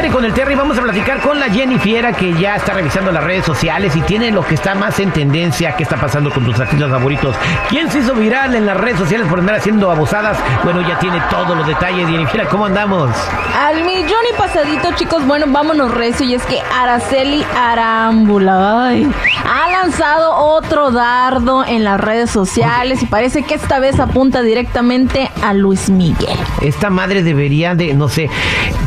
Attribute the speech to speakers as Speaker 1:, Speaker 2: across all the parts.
Speaker 1: Aire con el Terry. Vamos a platicar con la Jenny Fiera que ya está revisando las redes sociales y tiene lo que está más en tendencia. ¿Qué está pasando con tus artistas favoritos? ¿Quién se hizo viral en las redes sociales por andar haciendo abusadas? Bueno, ya tiene todos los detalles. Jenny Fiera, ¿cómo andamos?
Speaker 2: Al millón y pasadito, chicos. Bueno, vámonos recio. Y es que Araceli Arámbula ay, ha lanzado otro dardo en las redes sociales y parece que esta vez apunta directamente a Luis Miguel.
Speaker 1: Esta madre debería de, no sé,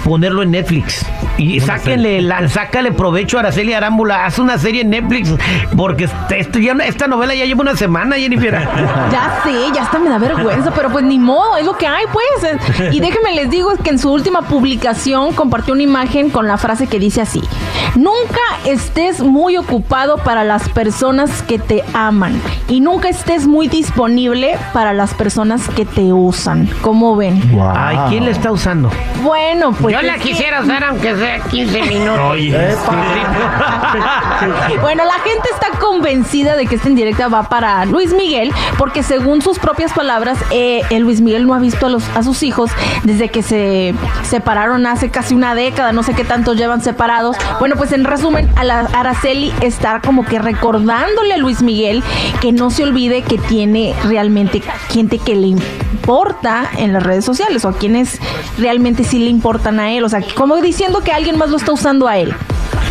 Speaker 1: ponerlo en Netflix. Y sáquenle, la, sácale provecho a Araceli Arámbula. Haz una serie en Netflix. Porque este- esto ya, esta novela ya lleva una semana, Jennifer.
Speaker 2: Ya sé, ya hasta me da vergüenza, pero pues ni modo, es lo que hay, pues. Y déjenme les digo que en su última publicación compartió una imagen con la frase que dice así: Nunca estés muy ocupado para las personas que te aman y nunca estés muy disponible para las personas que te usan. ¿Cómo ven?
Speaker 1: Ay, ¿quién le está usando?
Speaker 2: Bueno, pues.
Speaker 1: Yo la
Speaker 2: es que-
Speaker 1: quisiera usar aunque sea 15 minutos.
Speaker 2: Bueno, la gente está convencida de que esta indirecta va para Luis Miguel, porque según sus propias palabras, eh, el Luis Miguel no ha visto a, los, a sus hijos desde que se separaron hace casi una década, no sé qué tanto llevan separados. Bueno, pues en resumen, a la Araceli está como que recordándole a Luis Miguel que no se olvide que tiene realmente gente que le importa en las redes sociales o a quienes realmente sí le importan a él, o sea, como diciendo que alguien más lo está usando a él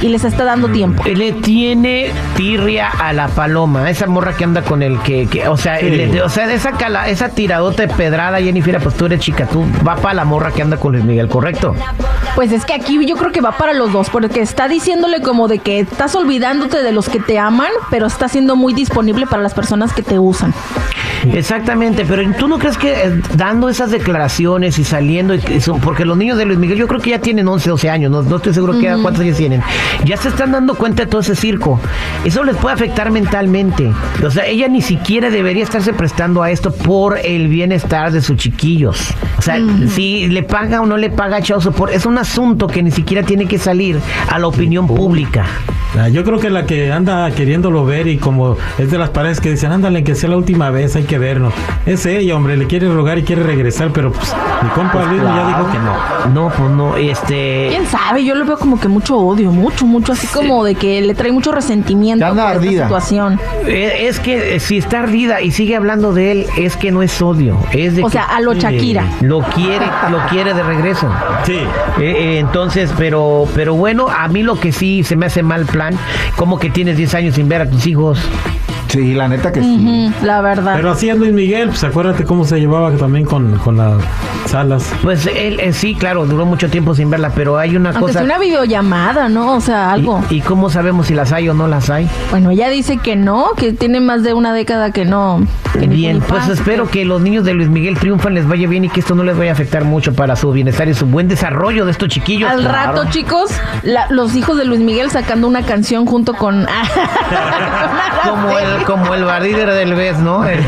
Speaker 2: y les está dando tiempo.
Speaker 1: Le tiene tirria a la paloma, esa morra que anda con el que, que- o sea, le- o sea, esa cala- esa tiradota de pedrada, Jennifer, pues tú eres chica, tú va para la morra que anda con Luis Miguel, ¿correcto?
Speaker 2: Pues es que aquí yo creo que va para los dos, porque está diciéndole como de que estás olvidándote de los que te aman, pero está siendo muy disponible para las personas que te usan.
Speaker 1: Exactamente, pero tú no crees que eh, dando esas declaraciones y saliendo, y porque los niños de Luis Miguel yo creo que ya tienen 11, 12 años, no, no estoy seguro que cuántos años tienen, ya se están dando cuenta de todo ese circo, eso les puede afectar mentalmente, o sea, ella ni siquiera debería estarse prestando a esto por el bienestar de sus chiquillos, o sea, si le paga o no le paga Chao por es un asunto que ni siquiera tiene que salir a la opinión pública.
Speaker 3: Ah, Yo creo que la que anda queriéndolo ver y como es de las paredes que dicen, ándale, que sea la última vez, hay que vernos. Es ella, hombre, le quiere rogar y quiere regresar, pero pues mi compa Luis ya dijo que no.
Speaker 1: No, pues no, este...
Speaker 2: ¿Quién sabe? Yo le veo como que mucho odio, mucho, mucho, así como de que le trae mucho resentimiento esta
Speaker 4: ardida.
Speaker 2: situación.
Speaker 1: Eh, Es que eh, si está ardida y sigue hablando de él, es que no es odio, es de
Speaker 2: O
Speaker 1: que
Speaker 2: sea, a lo Shakira.
Speaker 1: lo quiere, lo quiere de regreso.
Speaker 3: Sí.
Speaker 1: Eh, eh, entonces, pero, pero bueno, a mí lo que sí se me hace mal plan, como que tienes 10 años sin ver a tus hijos.
Speaker 4: Sí, la neta que sí.
Speaker 2: La verdad.
Speaker 3: Pero así es Luis Miguel, pues acuérdate cómo se llevaba también con, con las salas.
Speaker 1: Pues él, eh, sí, claro, duró mucho tiempo sin verla, pero hay una
Speaker 2: Aunque
Speaker 1: cosa.
Speaker 2: sea una videollamada, ¿no? O sea, algo.
Speaker 1: ¿Y, y cómo sabemos si las hay o no las hay?
Speaker 2: Bueno, ella dice que no, que tiene más de una década que no. que
Speaker 1: Bien, pues espero que los niños de Luis Miguel triunfan, les vaya bien y que esto no les vaya a afectar mucho para su bienestar y su buen desarrollo de estos chiquillos.
Speaker 2: Al
Speaker 1: Claro.
Speaker 2: rato, chicos, la- los hijos de Luis Miguel sacando una canción junto con.
Speaker 1: como el como el líder del BES, ¿no? El-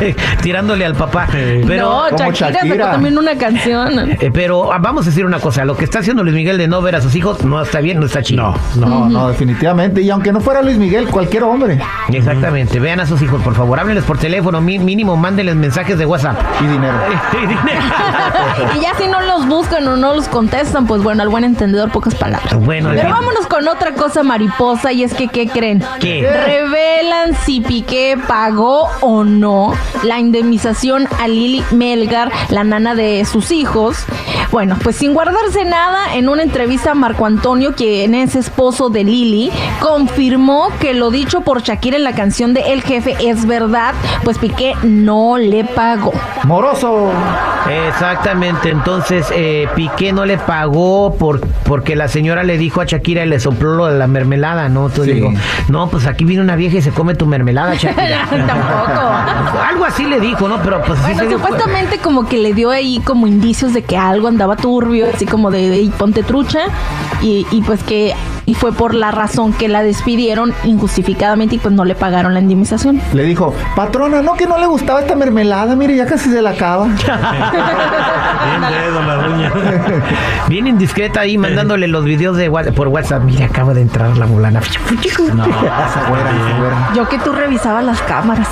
Speaker 1: el- tirándole al papá. Pero
Speaker 2: no, Shakira, sacó
Speaker 4: Shakira.
Speaker 2: también una canción.
Speaker 1: eh, pero ah, vamos a decir una cosa, lo que está haciendo Luis Miguel de no ver a sus hijos no está bien, no está chido.
Speaker 3: No, no.
Speaker 4: No, no, definitivamente. Y aunque no fuera Luis Miguel, cualquier hombre.
Speaker 1: Exactamente, vean a sus hijos, por favor, háblenles por teléfono, mínimo mándenles mensajes de WhatsApp.
Speaker 4: Y dinero.
Speaker 1: Y dinero.
Speaker 2: y ya si no los buscan o no los contestan, pues bueno, al buen entendedor, pocas palabras.
Speaker 1: Bueno,
Speaker 2: Pero vámonos con otra cosa mariposa y es que, ¿qué creen?
Speaker 1: ¿Qué?
Speaker 2: Revelan si Piqué pagó o no la indemnización a Lili Melgar, la nana de sus hijos. Bueno, pues sin guardarse nada, en una entrevista Marco Antonio, quien es esposo de Lili, confirmó que lo dicho por Shakira en la canción de El Jefe es verdad, pues Piqué no le pagó.
Speaker 4: Moroso.
Speaker 1: Exactamente, entonces eh, Piqué no le pagó por, porque la señora le dijo a Shakira y le sopló lo de la mermelada, ¿no? Entonces
Speaker 4: Sí.
Speaker 1: digo, no, pues aquí viene una vieja y se come tu mermelada, Shakira.
Speaker 2: Tampoco.
Speaker 1: Algo así le dijo, ¿no? Pero pues sí
Speaker 2: Bueno,
Speaker 1: se
Speaker 2: supuestamente como que le dio ahí como indicios de que algo andaba turbio, así como de, "Ey, ponte trucha, y, y pues que y fue por la razón que la despidieron injustificadamente y pues no le pagaron la indemnización.
Speaker 4: Le dijo, patrona, no que no le gustaba esta mermelada, mire, ya casi se la acaba.
Speaker 3: Bien dedo la doña.
Speaker 1: Bien indiscreta ahí mandándole los videos de wa- por WhatsApp. Mira, acaba de entrar la mulana.
Speaker 4: No, esa güera, esa güera.
Speaker 2: Yo que tú revisabas las cámaras.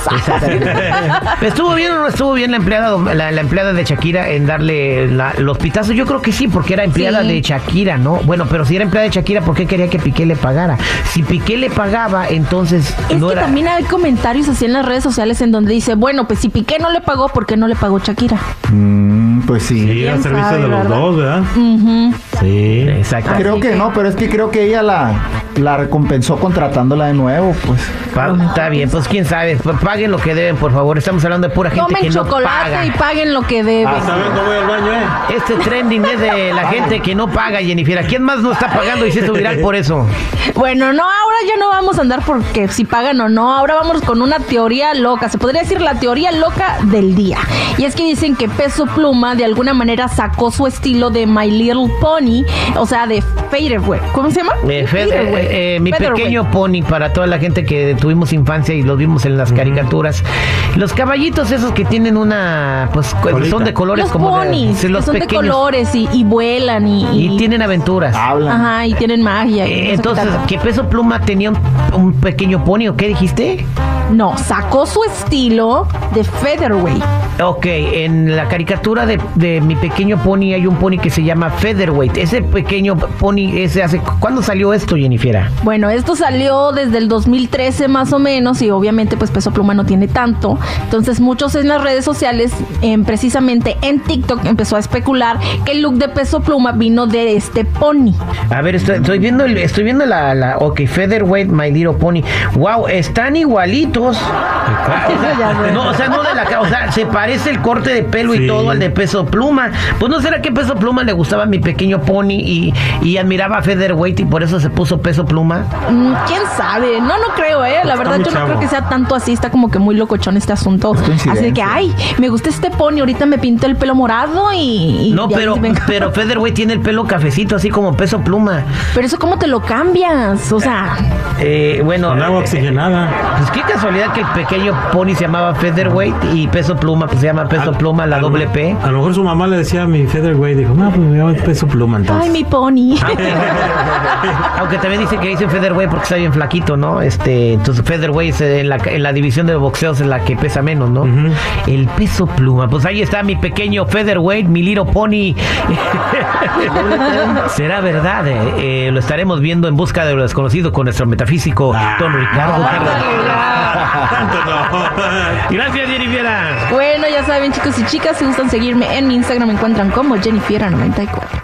Speaker 1: ¿Estuvo bien o no estuvo bien la empleada, la, la empleada de Shakira en darle la- los pitazos? Yo creo que sí, porque era empleada
Speaker 2: Sí.
Speaker 1: de Shakira, ¿no? Bueno, pero si era empleada de Shakira, ¿por qué quería que Piqué le pagara? Si Piqué le pagaba, entonces
Speaker 2: Es
Speaker 1: no
Speaker 2: que
Speaker 1: era...
Speaker 2: también hay comentarios así en las redes sociales en donde dice, bueno, pues si Piqué no le pagó, ¿por qué no le pagó Shakira?
Speaker 4: Mm, pues sí.
Speaker 3: Sí, al
Speaker 2: ¿Quién
Speaker 3: servicio
Speaker 2: sabe,
Speaker 3: de los
Speaker 2: verdad?
Speaker 3: dos, ¿verdad?
Speaker 2: Ujú.
Speaker 3: Sí.
Speaker 1: Exacto.
Speaker 4: Creo que no, pero es que creo que ella la, la recompensó contratándola de nuevo, pues.
Speaker 1: Pa- está bien, pues quién sabe. Pues paguen lo que deben, por favor. Estamos hablando de pura gente
Speaker 2: Tomen
Speaker 1: que no
Speaker 2: chocolate
Speaker 1: paga.
Speaker 2: y paguen lo que deben.
Speaker 3: Hasta cuando voy al baño, ¿eh?
Speaker 1: Este trending es de la gente que no paga, Jennifer. ¿Quién más no está pagando y se hizo viral por eso?
Speaker 2: Bueno, no, ahora ya no vamos a andar porque si pagan o no. Ahora vamos con una teoría loca. Se podría decir la teoría loca del día. Y es que dicen que Peso Pluma de alguna manera sacó su estilo de My Little Pony, o sea, de Faderway. ¿Cómo se llama?
Speaker 1: Eh, eh, eh, mi pequeño pony para toda la gente que tuvimos infancia y los vimos en las caricaturas. Los caballitos esos que tienen una, pues
Speaker 3: Colita.
Speaker 1: son de colores
Speaker 2: Los
Speaker 1: como de- sí, los
Speaker 2: que son de colores y, y vuelan y,
Speaker 1: y tienen aventuras.
Speaker 4: Hablan.
Speaker 2: Ajá, y tienen magia.
Speaker 1: Eh, Entonces. ¿qué peso pluma tenía un, un pequeño pony o qué dijiste?
Speaker 2: No, sacó su estilo de Featherweight.
Speaker 1: Ok, en la caricatura de, de mi pequeño pony hay un pony que se llama Featherweight. Ese pequeño pony, ese hace. ¿Cuándo salió esto, Jennifer?
Speaker 2: Bueno, esto salió desde el 2013 más o menos y obviamente pues Peso Pluma no tiene tanto. Entonces muchos en las redes sociales, em, precisamente en TikTok, empezó a especular que el look de Peso Pluma vino de este pony.
Speaker 1: A ver, estoy, estoy viendo el- estoy viendo la, la ok, Featherweight My Little Pony. Wow, están igualitos. No, o sea, no de la o sea, se parece el corte de pelo y todo al de peso pluma. Pues no será que peso pluma le gustaba a mi pequeño pony y, y admiraba a Featherweight y por eso se puso peso pluma.
Speaker 2: Mm, ¿Quién sabe? No, no creo, ¿eh? La verdad yo no creo que sea tanto así, está como que muy locochón este asunto. Así de que, ay, me gusta este pony, ahorita me pinto el pelo morado y... y
Speaker 1: No, pero, pero Featherweight tiene el pelo cafecito, así como peso pluma.
Speaker 2: Pero eso cómo te lo cambias, o sea...
Speaker 1: Eh, bueno,
Speaker 3: Con agua
Speaker 1: eh,
Speaker 3: oxigenada.
Speaker 1: Pues qué casualidad que el pequeño pony se llamaba Featherweight y peso pluma, pues se llama peso
Speaker 3: A-
Speaker 1: pluma, la
Speaker 3: a
Speaker 1: doble P.
Speaker 3: A lo mejor su mamá le decía a mi Featherweight, dijo, no, pues me llamo peso pluma entonces.
Speaker 2: Ay, mi pony.
Speaker 1: Aunque también dice que dicen Featherweight porque está bien flaquito, ¿no? Este, entonces Featherweight es en la, en la división de boxeo es la que pesa menos, ¿no? El peso pluma. Pues ahí está mi pequeño Featherweight, mi little pony. Será verdad, eh, eh, lo estaremos viendo en busca de lo desconocido con nuestro metafísico Don Ricardo.
Speaker 3: Tanto no.
Speaker 1: Gracias, Jennifer.
Speaker 2: Bueno, ya saben, chicos y chicas, si gustan seguirme en mi Instagram, me encuentran como Jennifer94.